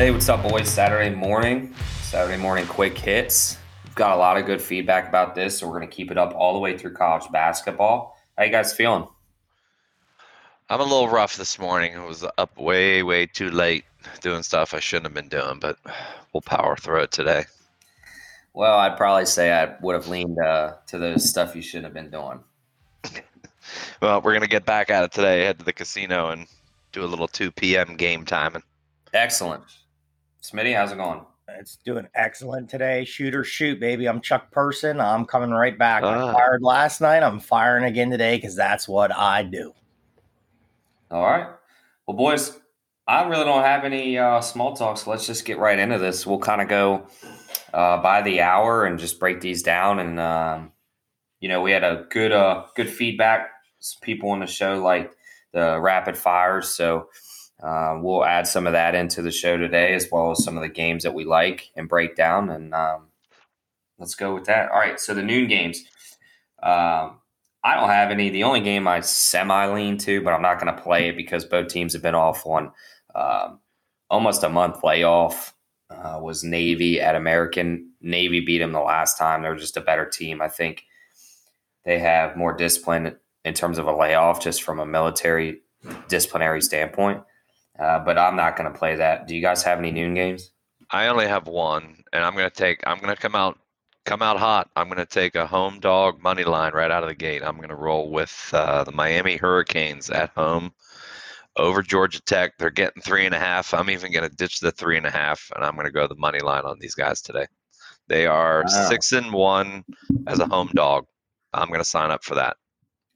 Hey, what's up, boys? Saturday morning, Saturday morning quick hits. We've got a lot of good feedback about this, so we're going to keep it up all the way through college basketball. How you guys feeling? I'm a little rough this morning. I was up way, way too late doing stuff I shouldn't have been doing, but we'll power through it today. Well, I'd probably say I would have leaned uh, to those stuff you shouldn't have been doing. Well, we're gonna get back at it today. Head to the casino and do a little 2 p.m. game timing. Excellent. Smitty, how's it going? It's doing excellent today. Shoot or shoot, baby. I'm Chuck Person. I'm coming right back. Ah. I fired last night. I'm firing again today because that's what I do. All right. Well, boys, I really don't have any uh, small talk, so let's just get right into this. We'll kind of go uh, by the hour and just break these down. And um, you know, we had a good, uh, good feedback. People on the show like the rapid fires, so uh, we'll add some of that into the show today, as well as some of the games that we like and break down. And um, let's go with that. All right. So the noon games. Um, I don't have any. The only game I semi lean to, but I'm not going to play it because both teams have been off on um, almost a month layoff. Uh, was Navy at American. Navy beat them the last time. They're just a better team. I think they have more discipline in terms of a layoff, just from a military disciplinary standpoint. Uh, but I'm not going to play that. Do you guys have any noon games? I only have one, and I'm gonna take. I'm gonna come out, come out hot. I'm gonna take a home dog money line right out of the gate. I'm gonna roll with uh, the Miami Hurricanes at home over Georgia Tech. They're getting three and a half. I'm even gonna ditch the three and a half, and I'm gonna go the money line on these guys today. They are Wow. six and one as a home dog. I'm gonna sign up for that.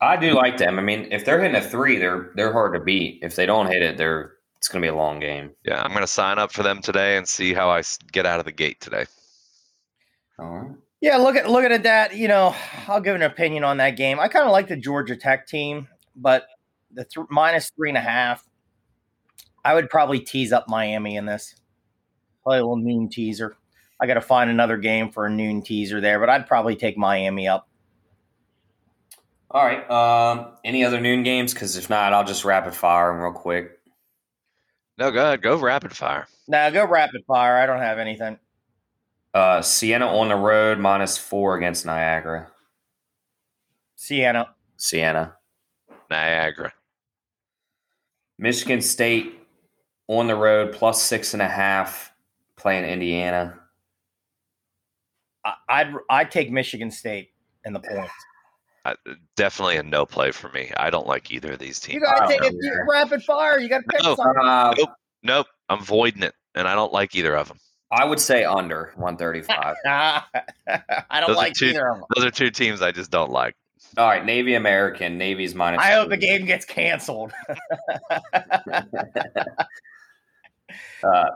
I do like them. I mean, if they're hitting a three, they're they're hard to beat. If they don't hit it, they're it's going to be a long game. Yeah, I'm gonna sign up for them today and see how I get out of the gate today. All right. Yeah, look at look at that. You know, I'll give an opinion on that game. I kind of like the Georgia Tech team, but the th- minus three and a half, I would probably tease up Miami in this. Play a little noon teaser. I got to find another game for a noon teaser there, but I'd probably take Miami up. All right. Um, any other noon games? Because if not, I'll just rapid fire them real quick. No, go ahead, go rapid fire. Now go rapid fire. I don't have anything. Uh, Siena on the road minus four against Niagara. Siena. Siena. Niagara. Michigan State on the road plus six and a half playing Indiana. I- I'd I'd take Michigan State in the points. I, definitely a no play for me. I don't like either of these teams. You gotta take don't it rapid fire. You gotta pick No. something. Uh, Nope. Nope, I'm voiding it, and I don't like either of them. I would say under 135. I don't Those like two- either of them. Those are two teams I just don't like. All right. Navy American. Navy's minus. I hope the game gets canceled. Uh,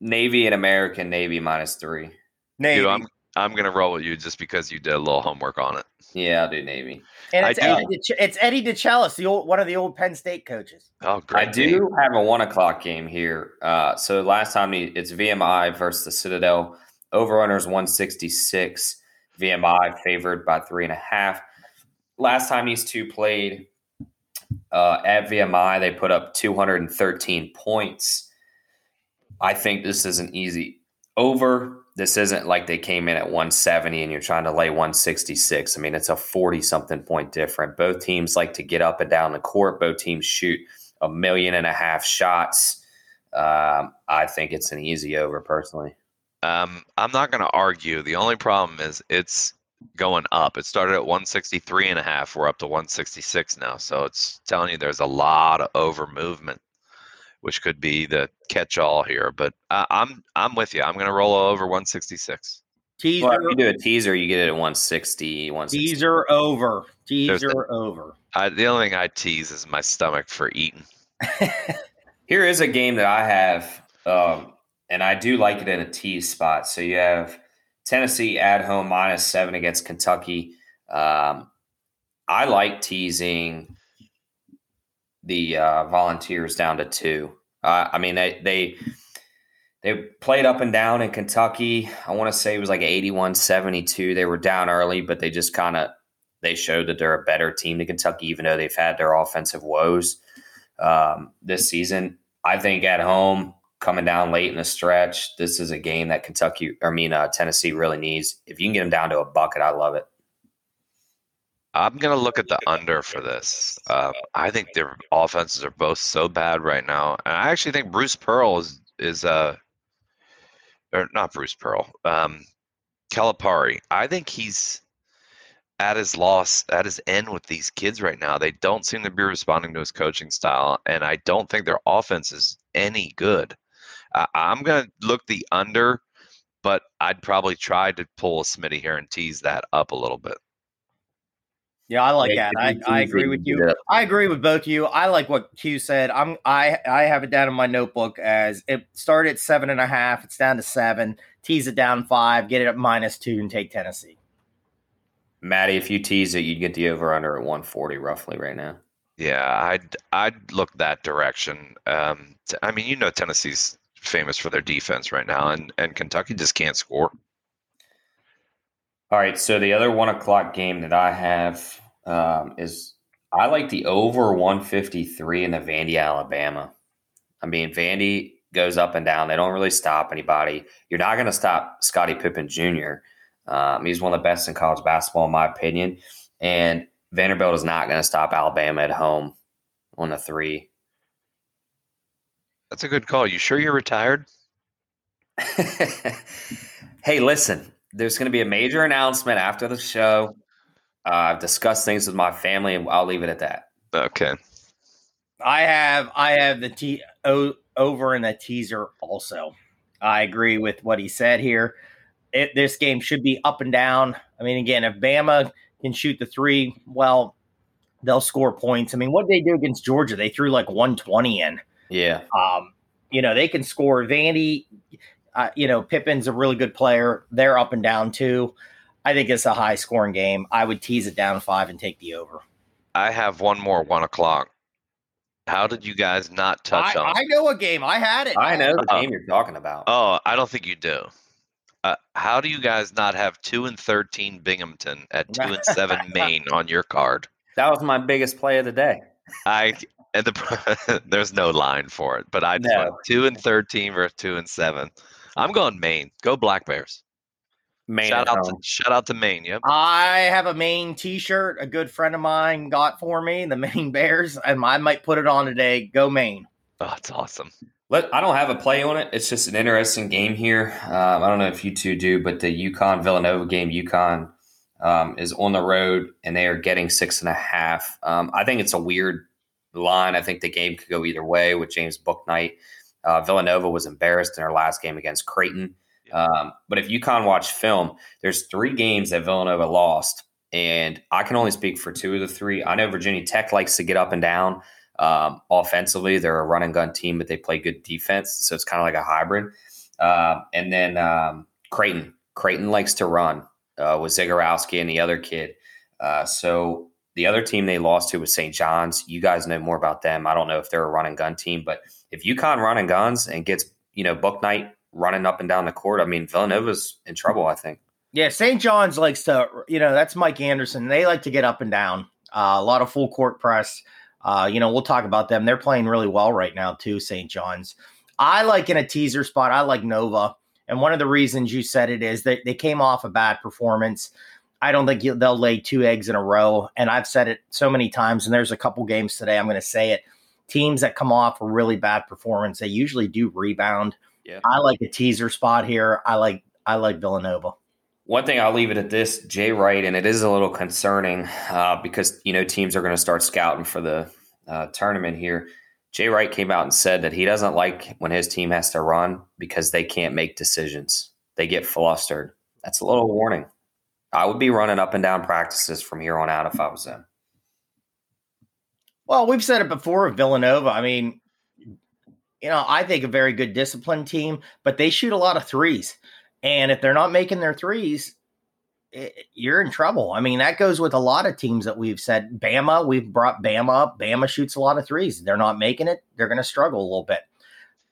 Navy and American. Navy minus three. Navy. Dude, I'm I'm gonna roll with you just because you did a little homework on it. Yeah, I'll do Navy. and I it's do- Eddie, DeCh- it's Eddie DeChellis, the old one of the old Penn State coaches. Oh, great! I do have a one o'clock game here. Uh, so last time it's VMI versus the Citadel. Over unders one sixty six. VMI favored by three and a half. Last time these two played uh, at VMI, they put up two hundred and thirteen points. I think this is an easy over. This isn't like they came in at 170 and you're trying to lay 166. I mean, it's a 40 something point different. Both teams like to get up and down the court. Both teams shoot a million and a half shots. Um, I think it's an easy over personally. Um, I'm not going to argue. The only problem is it's going up. It started at 163 and a half. We're up to 166 now. So it's telling you there's a lot of over movement, which could be the catch-all here. But I, I'm I'm with you. I'm going to roll over 166. Teaser, Well, if you do a teaser, you get it at 160, 160. teaser over. There's Teaser over. I, the only thing I tease is my stomach for eating. Here is a game that I have, um, and I do like it in a tease spot. So you have Tennessee at home minus seven against Kentucky. Um, I like teasing the uh, Volunteers down to two. Uh, I mean, they they they played up and down in Kentucky. I want to say it was like 81-72. They were down early, but they just kind of they showed that they're a better team than Kentucky, even though they've had their offensive woes um, this season. I think at home, coming down late in the stretch, this is a game that Kentucky, I mean uh, Tennessee, really needs. If you can get them down to a bucket, I love it. I'm gonna look at the under for this. Um, I think their offenses are both so bad right now, and I actually think Bruce Pearl is is uh, or not Bruce Pearl, um, Calipari. I think he's at his loss, at his end with these kids right now. They don't seem to be responding to his coaching style, and I don't think their offense is any good. I, I'm gonna look the under, but I'd probably try to pull a Smitty here and tease that up a little bit. Yeah, I like that. I, I agree with you you. get it. I agree with both of you. I like what Q said. I'm I I have it down in my notebook as it started at seven and a half. It's down to seven. Tease it down five. Get it at minus two and take Tennessee. Maddie, if you tease it, you'd get the over under at 140 roughly right now. Yeah, I'd I'd look that direction. Um, t- I mean, you know, Tennessee's famous for their defense right now, and and Kentucky just can't score. All right, so the other one o'clock game that I have um, is I like the over 153 in the Vandy, Alabama. I mean, Vandy goes up and down. They don't really stop anybody. You're not going to stop Scottie Pippen Jr. Um, he's one of the best in college basketball, in my opinion. And Vanderbilt is not going to stop Alabama at home on the three. That's a good call. You sure you're retired? hey, listen, there's going to be a major announcement after the show. Uh, I've discussed things with my family, and I'll leave it at that. Okay. I have I have the t o, over in the teaser also. I agree with what he said here. It, this game should be up and down. I mean, again, if Bama can shoot the three, well, they'll score points. I mean, what did they do against Georgia? They threw like 120 in. Yeah. Um, you know, they can score. Vandy, uh, you know, Pippen's a really good player. They're up and down too. I think it's a high scoring game. I would tease it down five and take the over. I have one more one o'clock. How did you guys not touch I, on? I know a game. I had it. I know the Uh, game you're talking about. oh, I don't think you do. Uh, how do you guys not have two and thirteen Binghamton at two and seven Maine on your card? That was my biggest play of the day. I and the there's no line for it, but I just No. went two and thirteen versus two and seven. I'm going Maine. Go Black Bears. Maine shout out to home. shout out to Maine. Yep. I have a Maine T-shirt. A good friend of mine got for me the Maine Bears, and I might put it on today. Go Maine. Oh, it's awesome. Let, I don't have a play on it. It's just an interesting game here. Um, I don't know if you two do, but the UConn Villanova game, UConn um, is on the road and they are getting six and a half. Um, I think it's a weird line. I think the game could go either way with James Bouknight. Uh, Villanova was embarrassed in their last game against Creighton. Um, but if UConn watch film, there's three games that Villanova lost, and I can only speak for two of the three. I know Virginia Tech likes to get up and down um, offensively. They're a run and gun team, but they play good defense, so it's kind of like a hybrid. Um, and then um, Creighton, Creighton likes to run uh, with Zegarowski and the other kid. Uh, so the other team they lost to was St. John's. You guys know more about them. I don't know if they're a run and gun team, but if UConn run and guns and gets you know Bouknight running up and down the court, I mean Villanova's in trouble. I think. Yeah, St. John's likes to, you know, that's Mike Anderson. They like to get up and down. Uh, a lot of full court press. Uh, you know, we'll talk about them. They're playing really well right now too. St. John's. I like in a teaser spot. I like Nova, and one of the reasons you said it is that they came off a bad performance. I don't think they'll lay two eggs in a row. And I've said it so many times, and there's a couple games today. I'm going to say it. Teams that come off a really bad performance, they usually do rebound. Yeah. I like a teaser spot here. I like I like Villanova. One thing I'll leave it at this, Jay Wright, and it is a little concerning uh, because you know teams are going to start scouting for the uh, tournament here. Jay Wright came out and said that he doesn't like when his team has to run because they can't make decisions. They get flustered. That's a little warning. I would be running up and down practices from here on out if I was them. Well, we've said it before Villanova. I mean, you know, I think a very good disciplined team, but they shoot a lot of threes. And if they're not making their threes, it, you're in trouble. I mean, that goes with a lot of teams that we've said. Bama, we've brought Bama up. Bama shoots a lot of threes. They're not making it. They're going to struggle a little bit.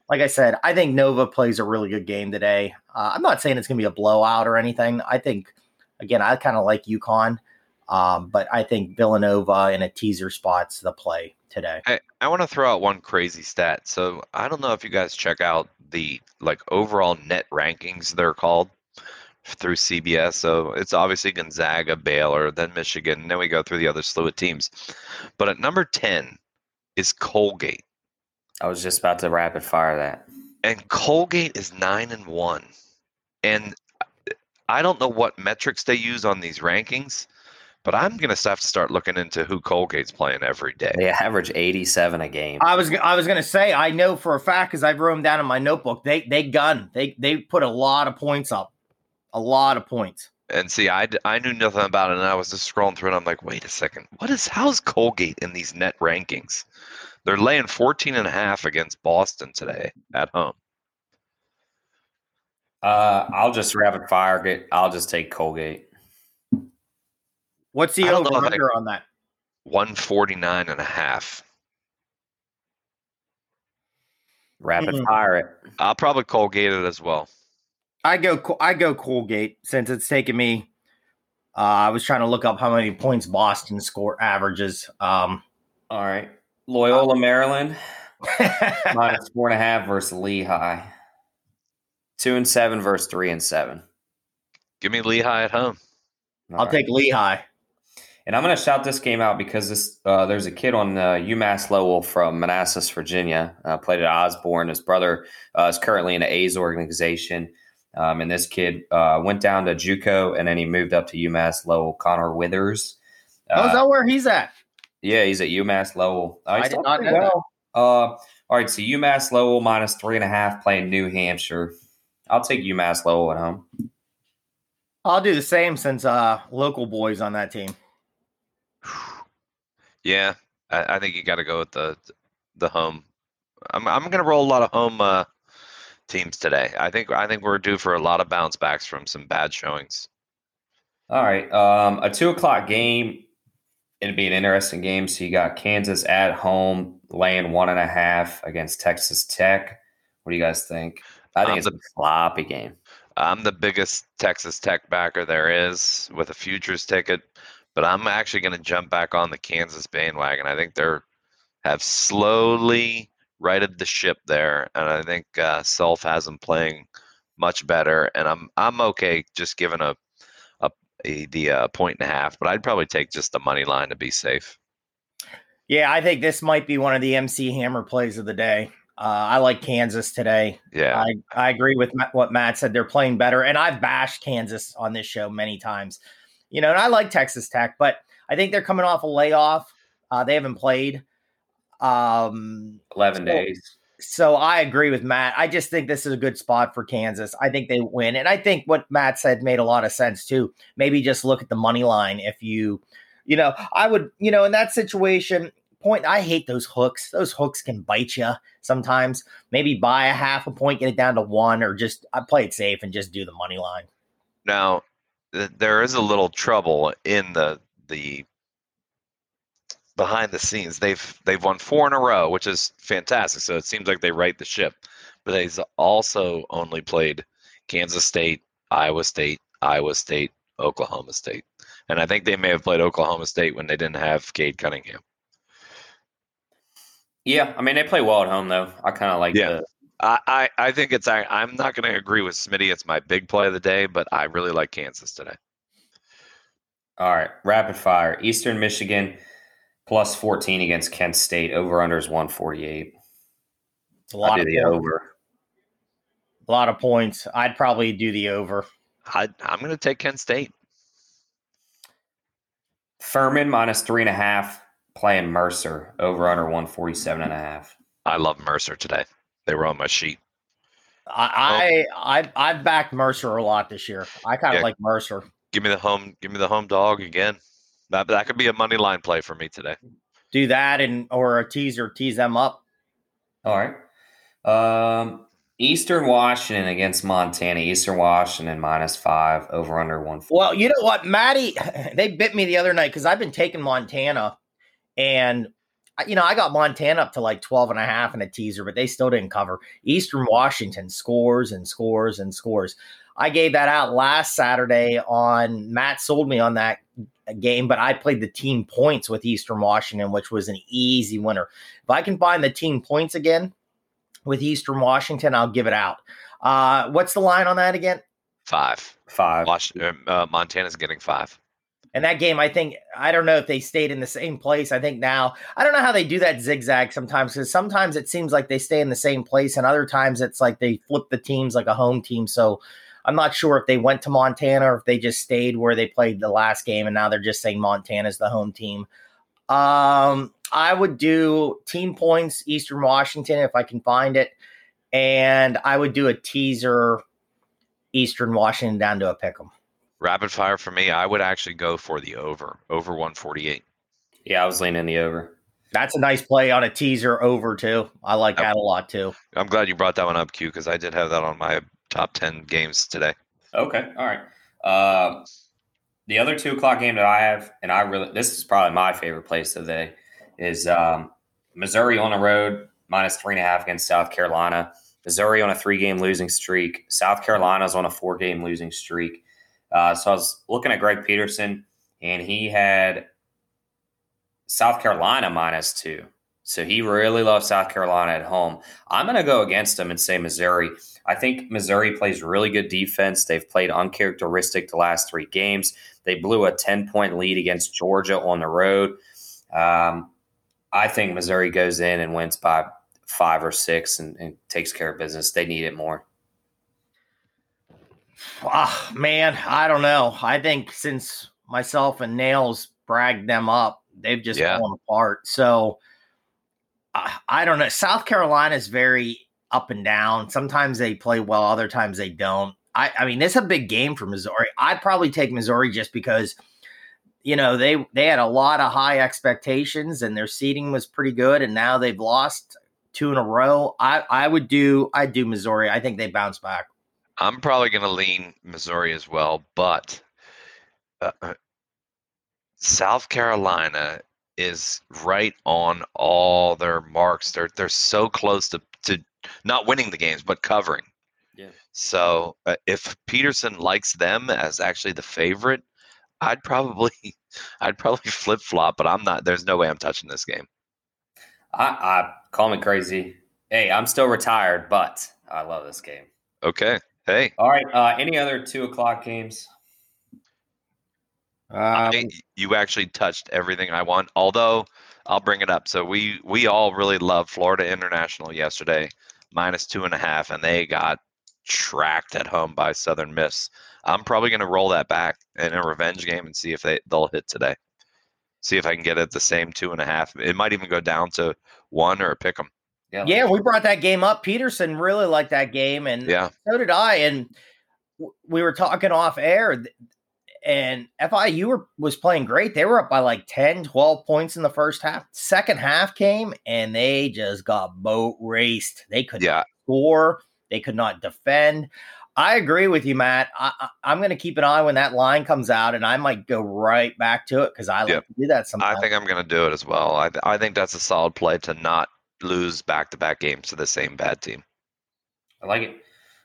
Like I said, I think Nova plays a really good game today. Uh, I'm not saying it's going to be a blowout or anything. I think, again, I kind of like UConn. Um, but I think Villanova in a teaser spot's the play today. I, I want to throw out one crazy stat. So I don't know if you guys check out the like overall net rankings they're called through CBS. So it's obviously Gonzaga, Baylor, then Michigan, and then we go through the other slew of teams. But at number 10 is Colgate. I was just about to rapid fire that. And Colgate is 9 and 1. And I don't know what metrics they use on these rankings, but I'm going to have to start looking into who Colgate's playing every day. They average 87 a game. I was I was gonna say I know for a fact because I've wrote them down in my notebook. They they gun they they put a lot of points up, a lot of points. And see, I, I knew nothing about it, and I was just scrolling through, and I'm like, wait a second, what is how's Colgate in these net rankings? They're laying 14 and a half against Boston today at home. Uh, I'll just rapid fire get. I'll just take Colgate. What's the I don't over know if I- under on that? 149 and a half. Rapid Mm-mm. fire it. I'll probably Colgate it as well. I go I go Colgate since it's taken me. Uh, I was trying to look up how many points Boston score averages. Um, All right. Loyola, Maryland, minus four and a half versus Lehigh. Two and seven versus three and seven. Give me Lehigh at home. All I'll right. take Lehigh. And I'm going to shout this game out because this uh, there's a kid on uh, UMass Lowell from Manassas, Virginia, uh, played at Osbourn. His brother uh, is currently in the A's organization. Um, and this kid uh, went down to JUCO and then he moved up to UMass Lowell. Connor Withers. oh, is that where he's at? yeah, he's at UMass Lowell. Uh, I did not know that. well. Uh, all right, so UMass Lowell minus three and a half playing New Hampshire. I'll take UMass Lowell at home. I'll do the same since uh local boys on that team. Yeah, I, I think you got to go with the the home. I'm I'm gonna roll a lot of home uh, teams today. I think I think we're due for a lot of bounce backs from some bad showings. All right. Um, a two o'clock game. It'd be an interesting game. So you got Kansas at home laying one and a half against Texas Tech. What do you guys think? I think Um, it's a sloppy game. I'm the biggest Texas Tech backer there is with a futures ticket, but I'm actually going to jump back on the Kansas bandwagon. I think they're have slowly righted the ship there, and I think uh, Self has them playing much better. And I'm I'm okay just giving a a, a the uh, point and a half, but I'd probably take just the money line to be safe. Yeah, I think this might be one of the MC Hammer plays of the day. Uh, I like Kansas today. Yeah, I, I agree with what Matt said. They're playing better, and I've bashed Kansas on this show many times. You know, and I like Texas Tech, but I think they're coming off a layoff. Uh, they haven't played. Um, Eleven so- days. so I agree with Matt. I just think this is a good spot for Kansas. I think they win, and I think what Matt said made a lot of sense too. Maybe just look at the money line if you, you know, I would, you know, in that situation. Point. I hate those hooks. Those hooks can bite you sometimes. Maybe buy a half a point, get it down to one, or just I play it safe and just do the money line. Now, th- there is a little trouble in the the behind the scenes. They've they've won four in a row, which is fantastic. So it seems like they right the ship. But they've also only played Kansas State, Iowa State, Iowa State, Oklahoma State, and I think they may have played Oklahoma State when they didn't have Cade Cunningham. Yeah, I mean they play well at home though. I kind of like Yeah. the I, I, I think it's I, I'm not going to agree with Smitty. It's my big play of the day, but I really like Kansas today. All right, rapid fire. Eastern Michigan plus 14 against Kent State. Over under is 148. It's a I lot do of the points. over. A lot of points. I'd probably do the over. I, I'm going to take Kent State. Furman minus three and a half playing Mercer. Over under 147 and a half. I love Mercer today. They were on my sheet. I, I I've I've backed Mercer a lot this year. I kind of Yeah. like Mercer. Give me the home. Give me the home dog again. That that could be a money line play for me today. do that and or a teaser tease them up. All right. Um, Eastern Washington against Montana. Eastern Washington minus five over under one. Well, you know what, Maddie, they bit me the other night because I've been taking Montana and you know, I got Montana up to like 12 and a half in a teaser, but they still didn't cover. Eastern Washington scores and scores and scores. I gave that out last Saturday on Matt sold me on that game, but I played the team points with Eastern Washington, which was an easy winner. If I can find the team points again with Eastern Washington, I'll give it out. Uh, what's the line on that again? Five. Five. Washington, uh, Montana's getting five. And that game, I think, I don't know if they stayed in the same place. I think now, I don't know how they do that zigzag sometimes because sometimes it seems like they stay in the same place, and other times it's like they flip the teams like a home team. So I'm not sure if they went to Montana or if they just stayed where they played the last game, and now they're just saying Montana's the home team. Um, I would do team points, Eastern Washington, if I can find it. And I would do a teaser, Eastern Washington down to a pick 'em. Rapid fire for me, I would actually go for the over, over 148. Yeah, I was leaning the over. That's a nice play on a teaser over too. I like that a lot too. I'm glad you brought that one up, Q, because I did have that on my top 10 games today. Okay. All right. Uh, the other two o'clock game that I have, and I really, this is probably my favorite place of the day, is um, Missouri on the road, minus three and a half against South Carolina. Missouri on a three game losing streak. South Carolina's on a four game losing streak. Uh, so I was looking at Greg Peterson, and he had South Carolina minus two. So he really loves South Carolina at home. I'm going to go against him and say Missouri. I think Missouri plays really good defense. They've played uncharacteristic the last three games. They blew a 10 point lead against Georgia on the road. Um, I think Missouri goes in and wins by five or six and, and takes care of business. They need it more. Ah, man, I don't know. I think since myself and Nails bragged them up, they've just Yeah. fallen apart. So I, I don't know. South Carolina is very up and down. Sometimes they play well, other times they don't. I, I mean, it's a big game for Missouri. I'd probably take Missouri just because, you know, they they had a lot of high expectations and their seating was pretty good, and now they've lost two in a row. I I would do I'd do Missouri. I think they bounce back. I'm probably going to lean Missouri as well, but uh, uh, South Carolina is right on all their marks. They're they're so close to to not winning the games, but covering. Yeah. So uh, if Peterson likes them as actually the favorite, I'd probably I'd probably flip flop. But I'm not. There's no way I'm touching this game. I, I call me crazy. Hey, I'm still retired, but I love this game. Okay. Hey, All right. Uh, any other two o'clock games? I- Um, you actually touched everything I want. Although I'll bring it up. So we we all really loved Florida International yesterday, minus two and a half, and they got tracked at home by Southern Miss. I'm probably going to roll that back in a revenge game and see if they they'll hit today. See if I can get it the same two and a half. It might even go down to one or pick them. Yeah, we brought that game up. Peterson really liked that game, and Yeah. so did I. And we were talking off air, and FIU were, was playing great. They were up by like 10, 12 points in the first half. Second half came, and they just got boat raced. They could Yeah. not score, they could not defend. I agree with you, Matt. I, I'm going to keep an eye when that line comes out, and I might go right back to it because I like Yep. to do that sometimes. I think I'm going to do it as well. I th- I think that's a solid play to not lose back to back games to the same bad team. I like it.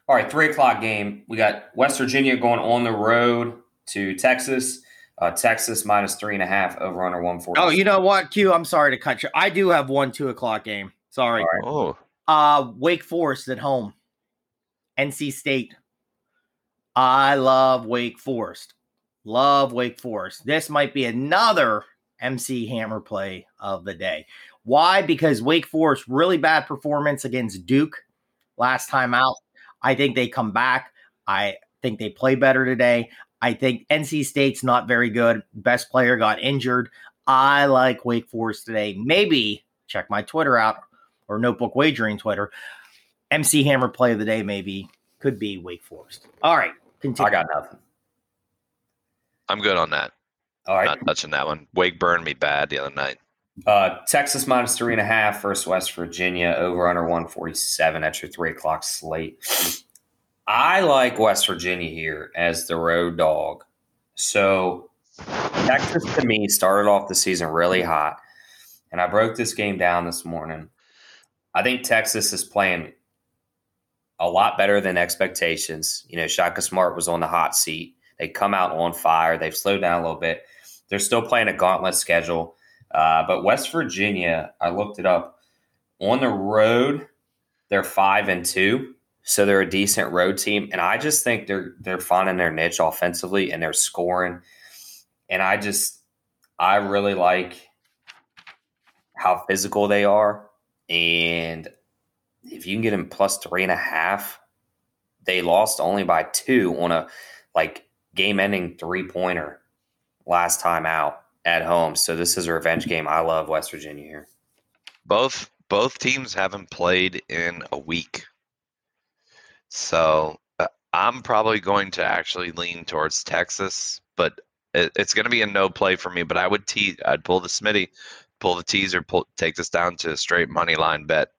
All right, three o'clock game. We got West Virginia going on the road to Texas. Uh, Texas minus three and a half over under one forty. oh, you know what, Q? I'm sorry to cut you. I do have one two o'clock game. Sorry. All right. Oh, Uh, Wake Forest at home. NC State. I love Wake Forest. Love Wake Forest. This might be another MC Hammer play of the day. Why? Because Wake Forest really bad performance against Duke last time out. I think they come back. I think they play better today. I think NC State's not very good. Best player got injured. I like Wake Forest today. Maybe check my Twitter out or Notebook Wagering Twitter. MC Hammer play of the day maybe could be Wake Forest. All right, continue. I got nothing. I'm good on that. All right. Not touching that one. Wake burned me bad the other night. Uh, Texas minus three and a half versus West Virginia over under 147. That's your three o'clock slate. I like West Virginia here as the road dog. So Texas to me started off the season really hot. And I broke this game down this morning. I think Texas is playing a lot better than expectations. You know, Shaka Smart was on the hot seat. They come out on fire. They've slowed down a little bit. They're still playing a gauntlet schedule. Uh, but West Virginia, I looked it up. On the road, they're five and two, so they're a decent road team. And I just think they're they're finding their niche offensively and they're scoring. And I just I really like how physical they are. And if you can get them plus three and a half, they lost only by two on a like game ending three pointer last time out at home. So this is a revenge game. I love West Virginia here. Both both teams haven't played in a week, so uh, I'm probably going to actually lean towards Texas, but it, it's going to be a no play for me. But I would te- I'd pull the Smitty, pull the teaser, pull take this down to a straight money line bet.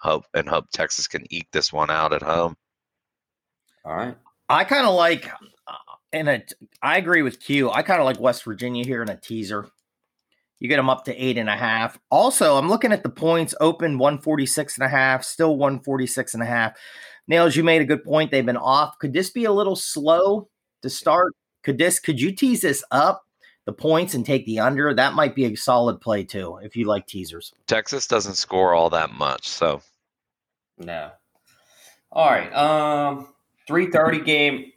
Hope and hope Texas can eke this one out at home. All right. I kind of like uh, in a. I agree with Q. I kind of like West Virginia here in a teaser. You get them up to eight and a half. Also, I'm looking at the points open 146 and a half, still 146 and a half. Nails, you made a good point. They've been off. Could this be a little slow to start? Could this, could you tease this up the points and take the under? That might be a solid play too, if you like teasers. Texas doesn't score all that much, so No. All right. Um, three thirty game.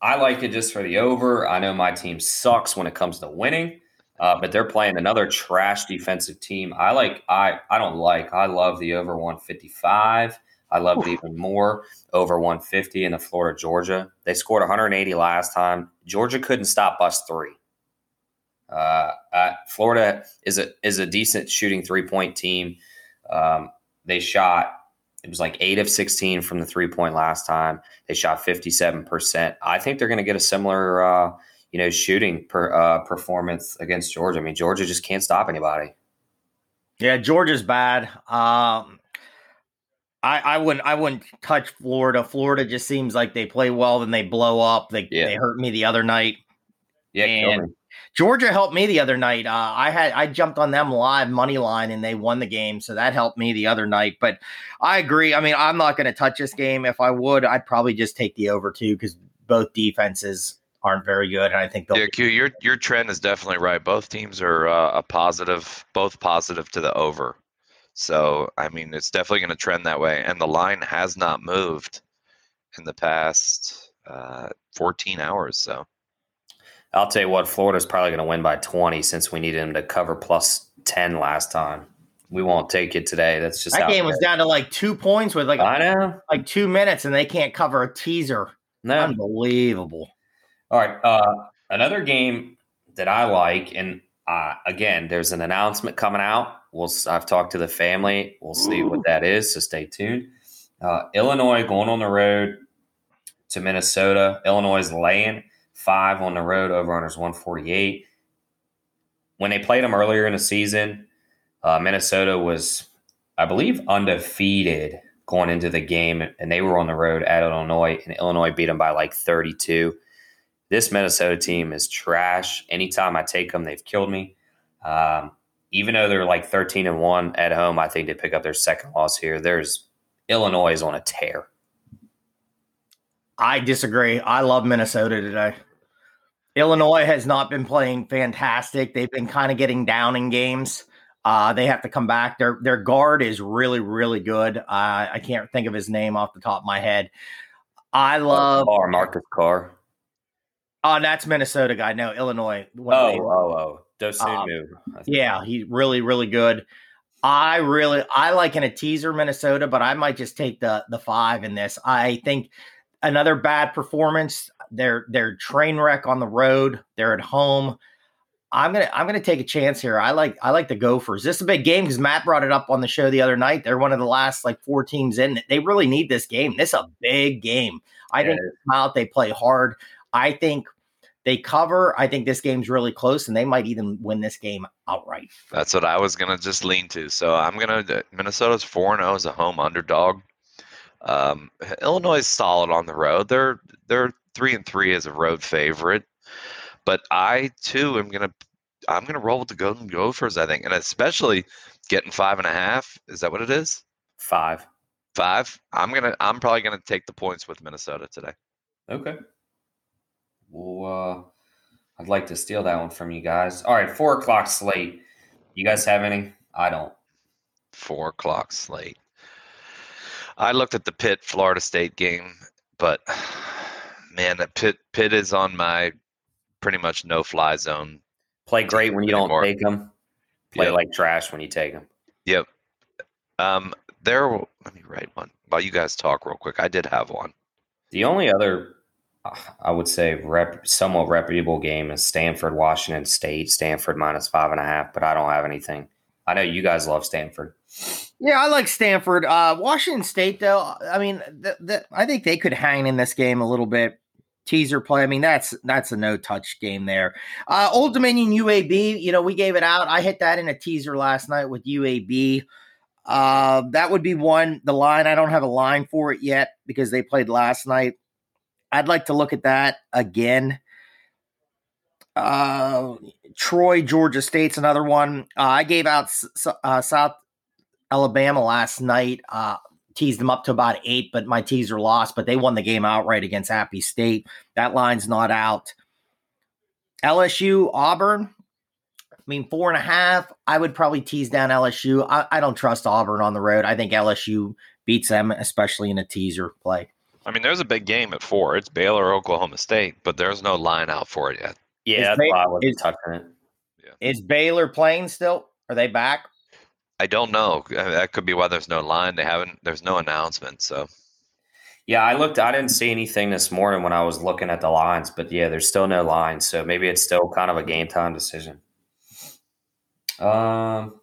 I like it just for the over. I know my team sucks when it comes to winning, uh, but they're playing another trash defensive team. I like. I I don't like. I love the over one fifty five. I love it even more over 150 in the Florida Georgia. They scored 180 last time. Georgia couldn't stop us three. Uh, uh, Florida is a is a decent shooting three point team. Um, they shot it was like eight of 16 from the three point last time. They shot 57%. I think they're going to get a similar, uh, you know, shooting per, uh, performance against Georgia. I mean, Georgia just can't stop anybody. Yeah, Georgia's bad. Um, I, I wouldn't I wouldn't touch Florida. Florida just seems like they play well, then they blow up. They Yeah. they hurt me the other night. Yeah, And. Georgia helped me the other night. Uh, I had I jumped on them live money line and they won the game, so that helped me the other night. But I agree. I mean, I'm not going to touch this game. If I would, I'd probably just take the over two because both defenses aren't very good, and I think they'll. yeah, Q, your your trend is definitely right. Both teams are uh, a positive, both positive to the over. So I mean, it's definitely going to trend that way, and the line has not moved in the past uh, 14 hours. So I'll tell you what, Florida's probably going to win by 20 since we needed them to cover plus 10 last time. We won't take it today. That's just that game was down to like two points with like I know. like two minutes, and they can't cover a teaser. No. Unbelievable. All right. Uh, another game that I like, and uh, again, there's an announcement coming out. We'll. I've talked to the family. We'll see what that is. So stay tuned. Uh, Illinois going on the road to Minnesota. Illinois is laying five on the road. Over unders 148. When they played them earlier in the season, uh, Minnesota was, I believe, undefeated going into the game, and they were on the road at Illinois, and Illinois beat them by like 32 this Minnesota team is trash. Anytime I take them, they've killed me. Um, even though they're like 13 and 1 at home, I think they pick up their second loss here. There's Illinois is on a tear. I disagree. I love Minnesota today. Illinois has not been playing fantastic. They've been kind of getting down in games. Uh, they have to come back. Their their guard is really really good. Uh, I can't think of his name off the top of my head. I love. Carr, Marcus Carr. Oh, that's Minnesota guy. No, Illinois. Oh, of oh, oh. Dosunmu. Um. Yeah, he's really, really good. I really I like in a teaser Minnesota, but I might just take the the five in this. I think another bad performance. They're they're train wreck on the road. They're at home. I'm gonna I'm gonna take a chance here. I like I like the Gophers. This is a big game because Matt brought it up on the show the other night. They're one of the last like four teams in. They really need this game. This is a big game. I Yeah, think they come out they play hard. I think they cover, I think this game's really close, and they might even win this game outright. That's what I was gonna just lean to. So I'm gonna Minnesota's four and zero as a home underdog. Um, Illinois is solid on the road. They're they're three and three as a road favorite, but I too am gonna I'm gonna roll with the Golden Gophers. I think, and especially getting five and a half. Is that what it is? Five. Five. I'm gonna. I'm probably gonna take the points with Minnesota today. Okay. Well, uh, I'd like to steal that one from you guys. All right, four o'clock slate. You guys have any? I don't. Four o'clock slate. I looked at the Pitt Florida State game, but man, that Pitt Pitt is on my pretty much no fly zone. Play great when you don't take them. Play Yep. like trash when you take them. Yep. Um, there. Let me write one. While you guys talk real quick, I did have one. The only other, uh, I would say, rep, somewhat reputable game is Stanford, Washington State. Stanford minus five and a half, but I don't have anything. I know you guys love Stanford. Yeah, I like Stanford. Uh, Washington State, though, I mean, th- th- I think they could hang in this game a little bit. Teaser play. I mean, that's that's a no touch game there. Uh, Old Dominion UAB. You know, we gave it out. I hit that in a teaser last night with UAB. Uh, that would be one. The line. I don't have a line for it yet because they played last night. I'd like to look at that again. Uh, Troy, Georgia State's another one. Uh, I gave out S- uh, South Alabama last night. Teased them up to about eight, but my teaser lost. But they won the game outright against App State. That line's not out. LSU, Auburn. I mean, four and a half. I would probably tease down LSU. I, I don't trust Auburn on the road. I think LSU beats them, especially in a teaser play. I mean, there's a big game at four. It's Baylor, Oklahoma State, but there's no line out for it yet. Yeah, Is that's Ba- why I wasn't is- touching it. Is Baylor playing still? Are they back? I don't know. That could be why there's no line. They haven't. There's no announcement. So Yeah, I looked. I didn't see anything this morning when I was looking at the lines, but yeah, there's still no lines, so maybe it's still kind of a game time decision. Um.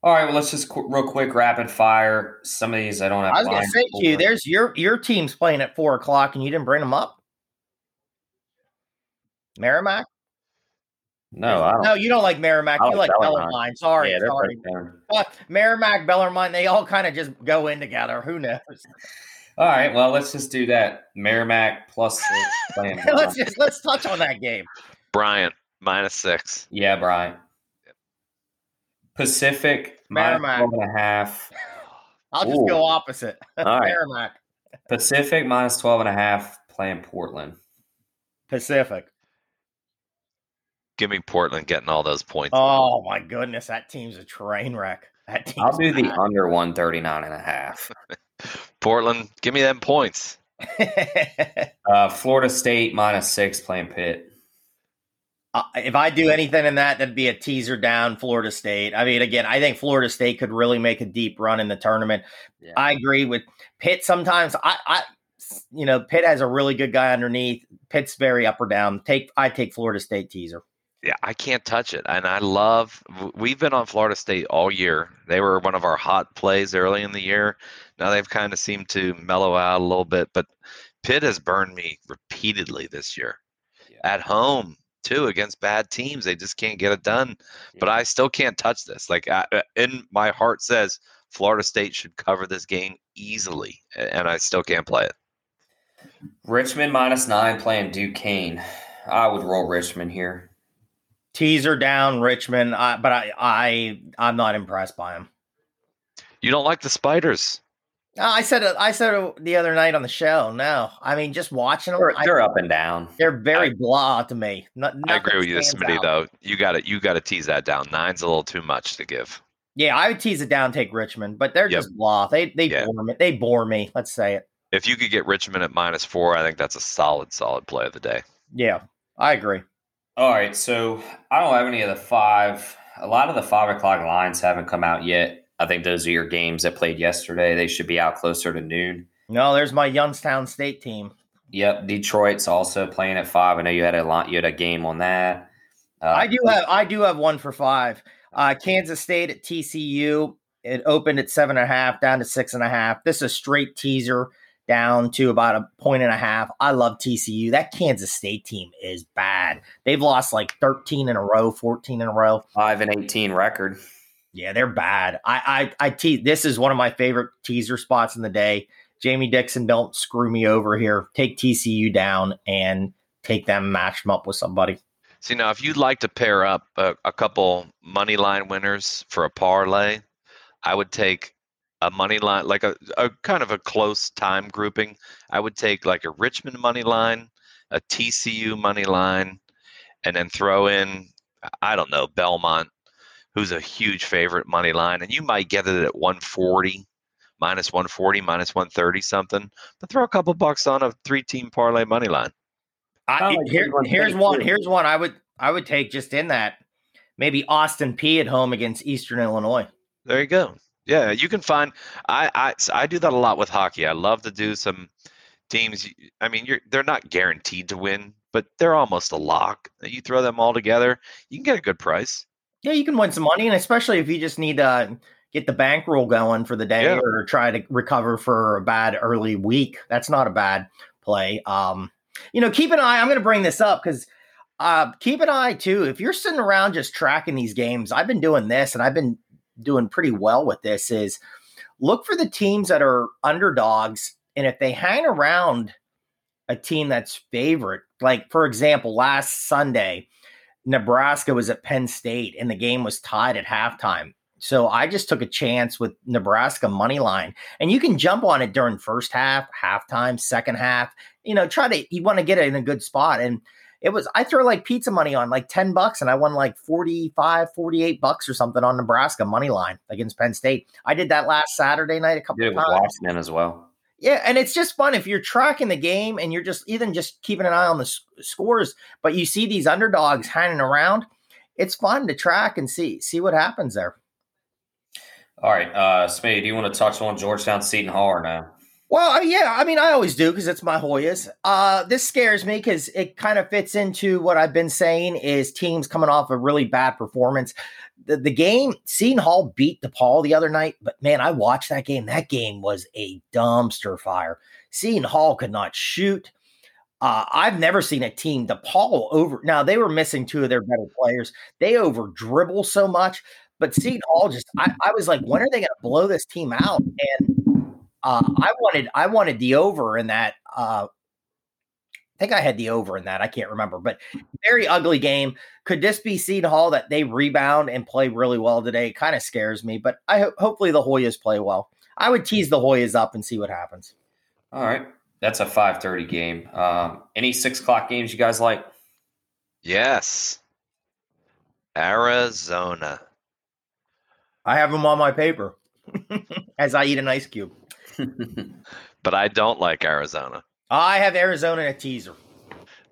All right, well, let's just qu- real quick rapid fire. Some of these I don't have. I was going to say to you, there's your your team's playing at four o'clock, and you didn't bring them up. Merrimack? No, I don't. No, you don't like Merrimack. I You like like Bellarmine. Bellarmine. Sorry, yeah, they're sorry. right. But Merrimack, Bellarmine, they all kind of just go in together. Who knows? All right, well, let's just do that. Merrimack plus six let's just let's touch on that game. Bryant minus six. yeah, Bryant. Pacific minus Merrimack. 12 and a half. I'll just go opposite. All right. Merrimack, Pacific minus 12 and a half playing Portland. Pacific. Give me Portland getting all those points. Oh my goodness, that team's a train wreck. That team's I'll do the under 139 and a half. Portland, give me them points. Uh, Florida State minus six playing Pitt. Uh, if I do anything in that, that'd be a teaser down Florida State. I mean, again, I think Florida State could really make a deep run in the tournament. Yeah. I agree with Pitt. Sometimes I, I, you know, Pitt has a really good guy underneath. Pitt's very up or down. Take I take Florida State teaser. Yeah, I can't touch it. And I love, we've been on Florida State all year. They were one of our hot plays early in the year. Now they've kind of seemed to mellow out a little bit, but Pitt has burned me repeatedly this year. Yeah. At home, too, against bad teams. They just can't get it done. But I still can't touch this. Like, I, uh, in my heart says Florida State should cover this game easily, and I still can't play it. Richmond minus nine playing Duquesne. I would roll Richmond here. Teaser down Richmond, I, but I, I, I'm not impressed by him. You don't like the Spiders. I said it. I said it the other night on the show. No, I mean just watching them. They're, they're up and down. they're very I- blah to me. No- I agree with you, stands Smitty. out. Though you got to you got to tease that down. Nine's a little too much to give. Yeah, I would tease it down, take Richmond, but they're Yep. just blah. They they Yeah. bore me. They bore me. Let's say it. If you could get Richmond at minus four, I think that's a solid, solid play of the day. Yeah, I agree. All right, so I don't have any of the five. A lot of the five o'clock lines haven't come out yet. I think those are your games that played yesterday. They should be out closer to noon. No, there's my Youngstown State team. Yep, Detroit's also playing at five. I know you had a lot. You had a game on that. Uh, I do have I do have one for five. Uh, Kansas State at TCU. It opened at seven and a half, down to six and a half. This is a straight teaser. Down to about a point and a half. I love TCU. That Kansas State team is bad. They've lost like 13 in a row, 14 in a row. Five and eighteen record. Yeah, they're bad. I I I te- this is one of my favorite teaser spots in the day. Jamie Dixon, don't screw me over here. Take TCU down and take them, match them up with somebody. See now, if you'd like to pair up a, a couple money line winners for a parlay, I would take a money line like a, a kind of a close time grouping. I would take like a Richmond money line, a TCU money line, and then throw in I don't know Belmont, who's a huge favorite money line, and you might get it at 140, minus 140, minus 130 something. But throw a couple bucks on a three team parlay money line. I, Sound like here, here's one. Here's one. I would I would take just in that maybe Austin Peay at home against Eastern Illinois. There you go. Yeah, you can find. I I I do that a lot with hockey. I love to do some teams. I mean, you're they're not guaranteed to win, but they're almost a lock. You throw them all together, you can get a good price. Yeah, you can win some money, and especially if you just need to get the bankroll going for the day Yeah. or try to recover for a bad early week. That's not a bad play. Um, you know, keep an eye. I'm going to bring this up because uh, keep an eye too. If you're sitting around just tracking these games, I've been doing this, and I've been doing pretty well with this. Is look for the teams that are underdogs, and if they hang around a team that's favorite, like for example, last Sunday. Nebraska was at Penn State and the game was tied at halftime. So I just took a chance with Nebraska money line. And you can jump on it during first half, halftime, second half. You know, try to you want to get it in a good spot. And it was I throw like pizza money on like 10 bucks and I won like 45, 48 bucks or something on Nebraska money line against Penn State. I did that last Saturday night a couple Did of times. Washington as well. Yeah, and it's just fun if you're tracking the game and you're just even just keeping an eye on the s- scores, but you see these underdogs hanging around. It's fun to track and see see what happens there. All right, uh, Spade, do you want to touch on Georgetown Seton Hall or no? Well, yeah, I mean, I always do because it's my Hoyas. Uh, this scares me because it kind of fits into what I've been saying is teams coming off a really bad performance. The, the game, Seton Hall beat DePaul the other night, but man, I watched that game. That game was a dumpster fire. Seton Hall could not shoot. Uh, I've never seen a team DePaul over. Now they were missing two of their better players. They over dribble so much, but Seton Hall just. I, I was like, when are they going to blow this team out? And uh, I wanted I wanted the over in that. Uh, I think I had the over in that. I can't remember, but very ugly game. Could this be Seton Hall that they rebound and play really well today? Kind of scares me, but I hope hopefully the Hoyas play well. I would tease the Hoyas up and see what happens. All right, that's a five thirty game. Um, any six o'clock games you guys like? Yes. Arizona. I have them on my paper as I eat an ice cube. But I don't like Arizona. I have Arizona in a teaser.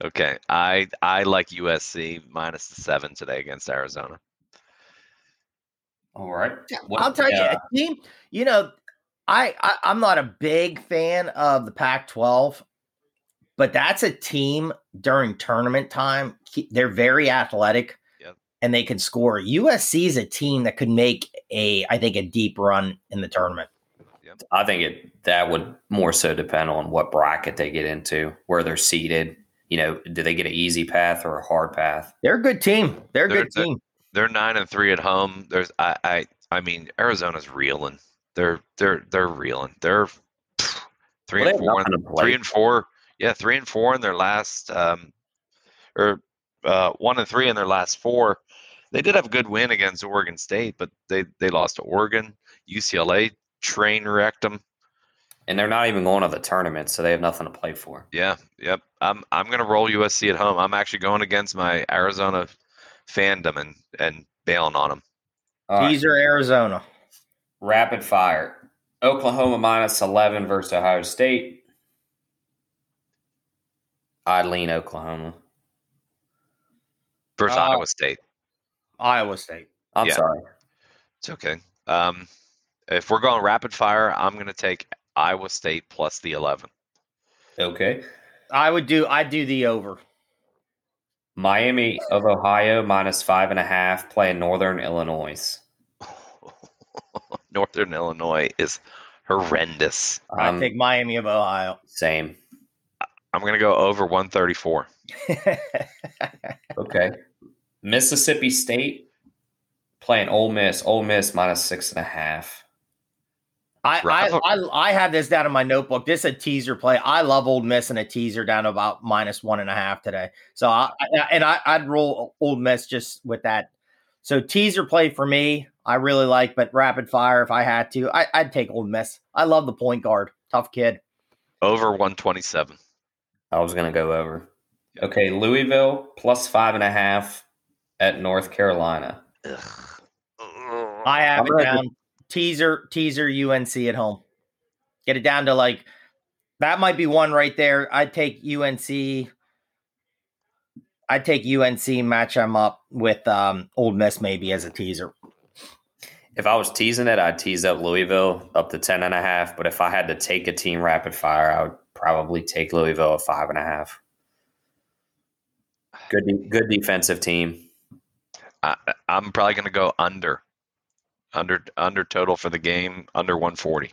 Okay. I I like USC minus the seven today against Arizona. All right, What- I'll tell you, uh, a team. You know, I, I I'm not a big fan of the Pac-12, but that's a team during tournament time. They're very athletic, Yep. and they can score. USC is a team that could make a, I think, a deep run in the tournament. I think it that would more so depend on what bracket they get into, where they're seated. You know, do they get an easy path or a hard path? They're a good team. They're a They're- good they're- team. They're nine and three at home. There's I I I mean Arizona's reeling. They're they're they're reeling. They're three Well, they and four. and- Three and four. Yeah, three and four in their last um or uh one and three in their last four. They did have a good win against Oregon State, but they they lost to Oregon. UCLA train wrecked them. And they're not even going to the tournament, so they have nothing to play for. Yeah, yep. I'm I'm gonna roll USC at home. I'm actually going against my Arizona fandom and and bailing on them. All right, Teaser Arizona. rapid fire. Oklahoma minus eleven versus Ohio State. I'd lean Oklahoma. Versus Uh, Iowa State. Iowa State. I'm Yeah. sorry. It's okay. Um, if we're going rapid fire, I'm going to take Iowa State plus the 11. Okay. I would do. I do the over. Miami of Ohio minus five and a half playing Northern Illinois. Northern Illinois is Horrendous. I Um, take Miami of Ohio. Same. I'm gonna go over 134. Okay. Mississippi State playing Ole Miss. Ole Miss minus six and a half. I, I, oh. I I have this down in my notebook. This is a teaser play. I love Ole Miss and a teaser down to about minus one and a half today. So I, I and I, I'd roll Ole Miss just with that. So teaser play for me, I really like, but rapid fire if I had to, I, I'd take Ole Miss. I love the point guard, tough kid. Over 127. I was gonna go over. Okay, Louisville plus five and a half at North Carolina. Ugh. I have I'm it gonna down. Teaser, teaser, UNC at home. Get it down to like that might be one right there. I'd take UNC. I'd take UNC, match them up with um, Ole Miss maybe as a teaser. If I was teasing it, I'd tease up Louisville up to ten and a half. But if I had to take a team rapid fire, I would probably take Louisville at five and a half. Good, de- good defensive team. I, I'm probably gonna go under, under, under total for the game, under 140.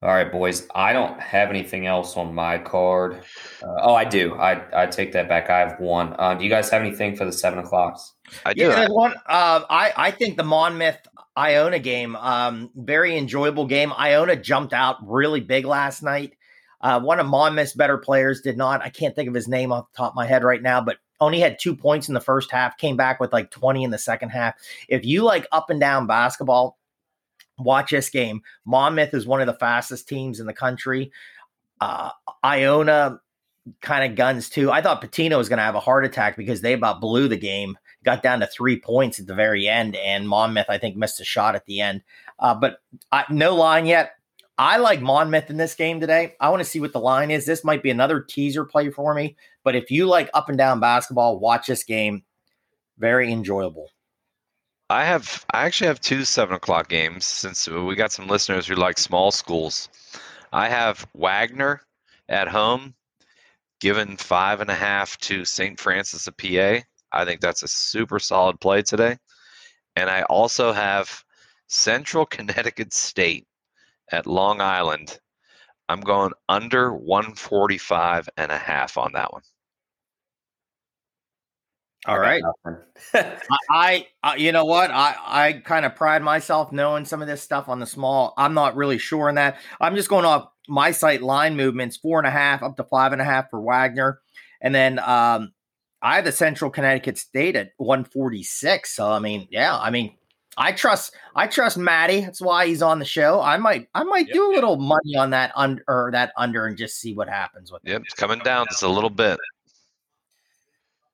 All right, boys. I don't have anything else on my card. Uh, oh, I do. I I take that back. I have one. Uh, do you guys have anything for the seven o'clocks? I do. Yeah, one. Uh, I I think the Monmouth Iona game, um, very enjoyable game. Iona jumped out really big last night. Uh, one of Monmouth's better players did not. I can't think of his name off the top of my head right now, but only had two points in the first half. Came back with like twenty in the second half. If you like up and down basketball, watch this game. Monmouth is one of the fastest teams in the country. Uh, Iona kind of guns too. I thought Pitino was going to have a heart attack because they about blew the game got down to three points at the very end, and Monmouth, I think, missed a shot at the end. Uh, but I, no line yet. I like Monmouth in this game today. I want to see what the line is. This might be another teaser play for me. But if you like up and down basketball, watch this game. Very enjoyable. I have I actually have two seven o'clock games since we got some listeners who like small schools. I have Wagner at home, given five and a half to St. Francis of PA. I think that's a super solid play today. And I also have Central Connecticut State at Long Island. I'm going under 145 and a half on that one. All right. I, I uh, you know what? I, I kind of pride myself knowing some of this stuff on the small. I'm not really sure on that. I'm just going off my site line movements, four and a half up to five and a half for Wagner. And then um, I have the Central Connecticut State at 146. So I mean, yeah, I mean, I trust I trust Maddie. That's why he's on the show. I might I might Yep, do a yep. little money on that under or that under and just see what happens with it. Yep, it's coming down just a little bit.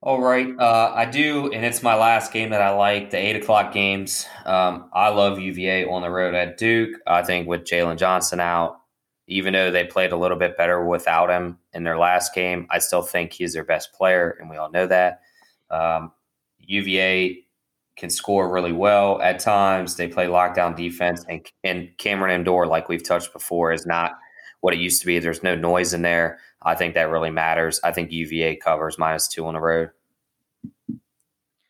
All right. Uh, I do, and it's my last game that I like the eight o'clock games. Um, I love UVA on the road at Duke. I think with Jalen Johnson out, even though they played a little bit better without him in their last game, I still think he's their best player, and we all know that. Um, UVA can score really well at times. They play lockdown defense, and, and Cameron Indoor, like we've touched before, is not what it used to be. There's no noise in there. I think that really matters. I think UVA covers minus two on the road.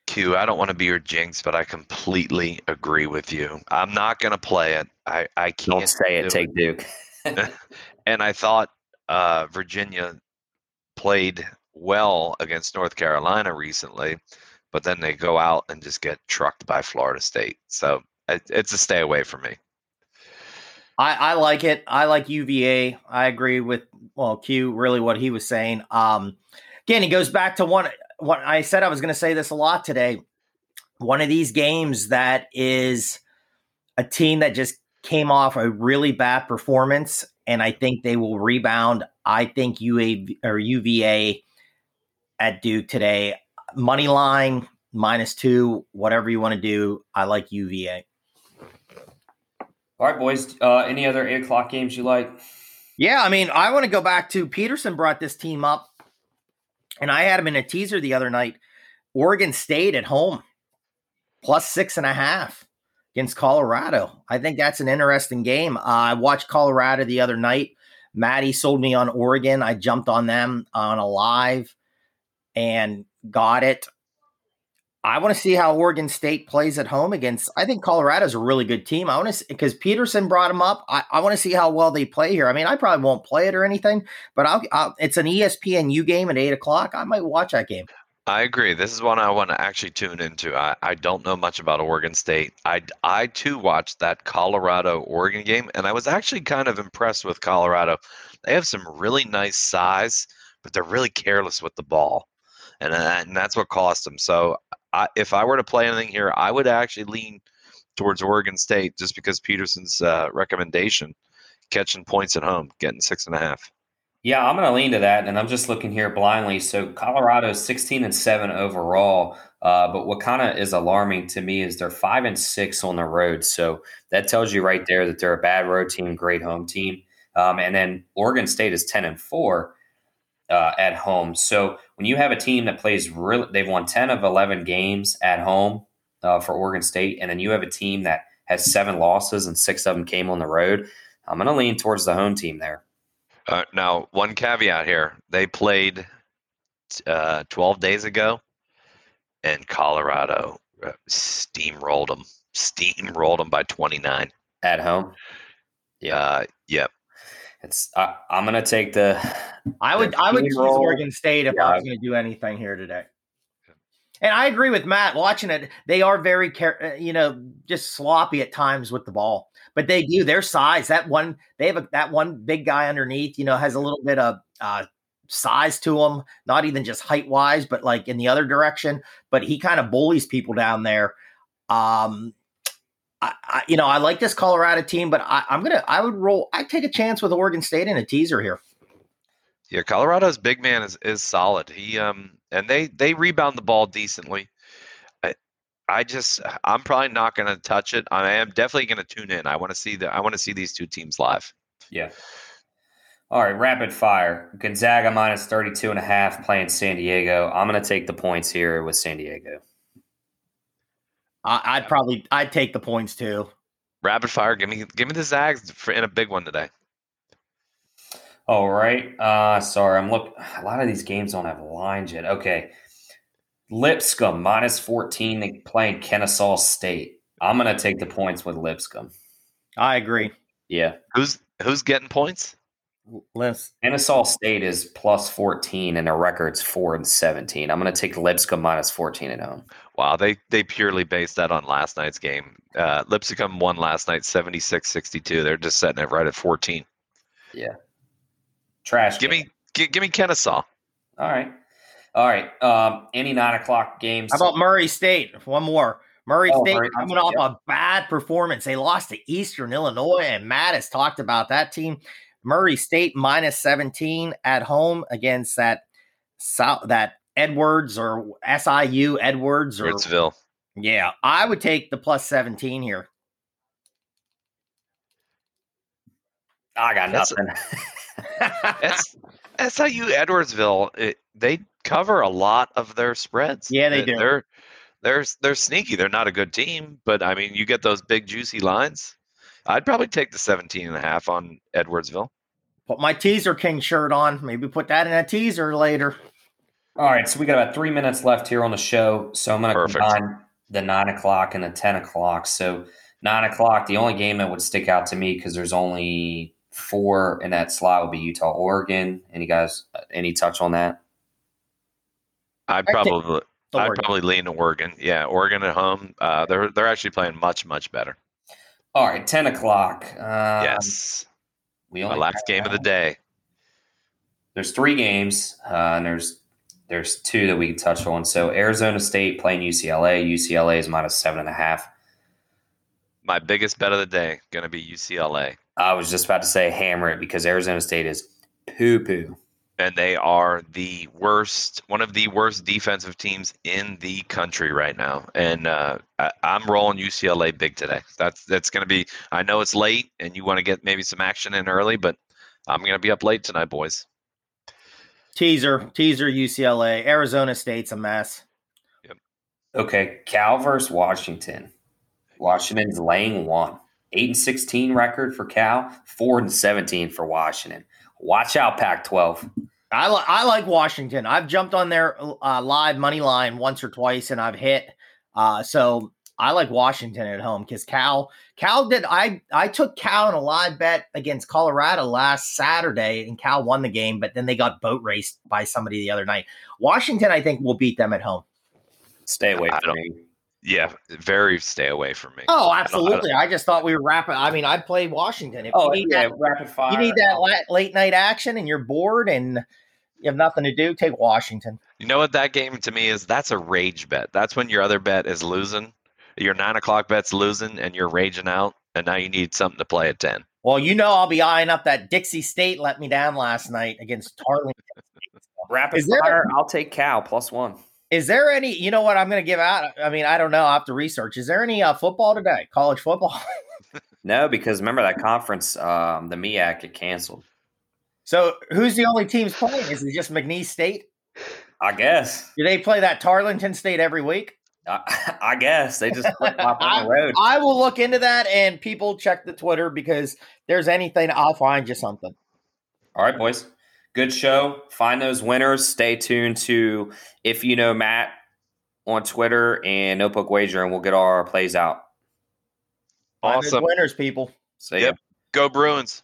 Q, I don't want to be your jinx, but I completely agree with you. I'm not going to play it. I, I can't Don't say it. Take Duke. And I thought uh, Virginia played well against North Carolina recently, but then they go out and just get trucked by Florida State. So it, it's a stay away from me. I, I like it. I like UVA. I agree with well Q really what he was saying. Um, again, he goes back to one. What I said I was going to say this a lot today. One of these games that is a team that just came off a really bad performance, and I think they will rebound. I think UA or UVA at Duke today. Money line minus two, whatever you want to do. I like UVA. All right, boys. Uh, any other eight o'clock games you like? Yeah, I mean, I want to go back to Peterson brought this team up, and I had him in a teaser the other night. Oregon State at home, plus six and a half against Colorado. I think that's an interesting game. Uh, I watched Colorado the other night. Maddie sold me on Oregon. I jumped on them on a live and got it. I want to see how Oregon State plays at home against. I think Colorado's a really good team. I want to because Peterson brought them up. I, I, want to see how well they play here. I mean, I probably won't play it or anything, but I'll, I'll, it's an ESPNU game at eight o'clock. I might watch that game. I agree. This is one I want to actually tune into. I, I don't know much about Oregon State. I, I too watched that Colorado Oregon game, and I was actually kind of impressed with Colorado. They have some really nice size, but they're really careless with the ball, and, and that's what cost them. So I, if I were to play anything here, I would actually lean towards Oregon State just because Peterson's uh, recommendation, catching points at home, getting six and a half. Yeah, I'm going to lean to that, and I'm just looking here blindly. So Colorado is 16 and seven overall, uh, but what kind of is alarming to me is they're five and six on the road. So that tells you right there that they're a bad road team, great home team. Um, and then Oregon State is 10 and four uh, at home. So when you have a team that plays really, they've won 10 of 11 games at home uh, for Oregon State, and then you have a team that has seven losses and six of them came on the road. I'm going to lean towards the home team there. Uh, now, one caveat here: they played uh, 12 days ago, and Colorado uh, steamrolled them. Steamrolled them by 29 at home. Yeah. Uh, yep. It's I, am gonna take the. I would I would choose Oregon State if yeah. I was going to do anything here today. And I agree with Matt. Watching it, they are very, care, you know, just sloppy at times with the ball. But they do their size. That one, they have a, that one big guy underneath. You know, has a little bit of uh, size to him. Not even just height wise, but like in the other direction. But he kind of bullies people down there. Um, I, I, you know, I like this Colorado team, but I, I'm gonna, I would roll. I take a chance with Oregon State in a teaser here. Yeah, Colorado's big man is is solid. He um and they they rebound the ball decently. I, I just I'm probably not going to touch it. I am definitely going to tune in. I want to see the I want to see these two teams live. Yeah. All right, rapid fire. Gonzaga minus 32 and a half playing San Diego. I'm going to take the points here with San Diego. I'd probably I'd take the points too. Rapid fire. Give me give me the Zags for, in a big one today. All right. Uh sorry, I'm look. A lot of these games don't have lines yet. Okay. Lipscomb minus 14 They playing Kennesaw State. I'm gonna take the points with Lipscomb. I agree. Yeah. Who's who's getting points? Lips. Kennesaw State is plus 14 and their record's 4 and 17. I'm going to take Lipscomb minus 14 at home. Wow, they they purely based that on last night's game. Uh, Lipscomb won last night 76-62. They're just setting it right at 14. Yeah. Trash. Give game. me give, give me Kennesaw. All right. All right. Um, any nine o'clock games. How about Murray State? One more. Murray oh, State Murray, coming off yep. a bad performance. They lost to Eastern Illinois, and Matt has talked about that team. Murray State minus 17 at home against that South that Edwards or SIU Edwards or Ritzville. Yeah, I would take the plus 17 here. I got nothing. That's SIU Edwardsville. It, they cover a lot of their spreads. Yeah, they do. They're they're they're sneaky. They're not a good team, but I mean, you get those big juicy lines. I'd probably take the 17 and a half on Edwardsville. Put my teaser king shirt on. Maybe put that in a teaser later. All right, so we got about three minutes left here on the show. So I'm going to combine the nine o'clock and the 10 o'clock. So nine o'clock, the only game that would stick out to me because there's only four in that slot would be Utah, Oregon. Any guys, any touch on that? I'd probably, I'd probably lean to Oregon. Yeah, Oregon at home. Uh, they're they're actually playing much much better. All right, ten o'clock. Um, yes, we only My last game of the day. There's three games, uh, and there's there's two that we can touch on. So Arizona State playing UCLA. UCLA is minus seven and a half. My biggest bet of the day going to be UCLA. I was just about to say hammer it because Arizona State is poo poo. And they are the worst, one of the worst defensive teams in the country right now. And uh, I, am rolling UCLA big today. That's that's going to be. I know it's late, and you want to get maybe some action in early, but I'm going to be up late tonight, boys. Teaser, teaser, UCLA, Arizona State's a mess. Yep. Okay, Cal versus Washington. Washington's laying one. 8 and 16 record for Cal, 4 and 17 for Washington. Watch out, Pac 12. I, li- I like Washington. I've jumped on their uh, live money line once or twice and I've hit. Uh, so I like Washington at home because Cal Cal did I I took Cal in a live bet against Colorado last Saturday and Cal won the game, but then they got boat raced by somebody the other night. Washington, I think, will beat them at home. Stay away I from me. Yeah, very stay away from me. Oh, I don't- absolutely. I, just thought we were wrapping. I mean, I'd play Washington. If Oh, you need yeah, that, rapid fire. you need that la- late night action and you're bored and you have nothing to do, take Washington. You know what that game to me is? That's a rage bet. That's when your other bet is losing. Your nine o'clock bet's losing, and you're raging out, and now you need something to play at ten. Well, you know I'll be eyeing up that Dixie State let me down last night against Tarleton. Rapid Is there- fire. I'll take Cal plus one. Is there any? You know what I'm going to give out? I mean, I don't know. I have to research. Is there any uh, football today? College football? No, because remember that conference, um, the MEAC get canceled. so who's the only teams playing? Is it just McNeese State? I guess. Do they play that Tarleton State every week? I, I guess they just flip flop on the road. I will look into that and people check the Twitter because there's anything, I'll find you something. All right, boys. Good show. Find those winners. Stay tuned to if you know Matt on Twitter and Notebook Wager, and we'll get all our plays out. Find those Awesome. winners, people. See ya. Yep. Go Bruins.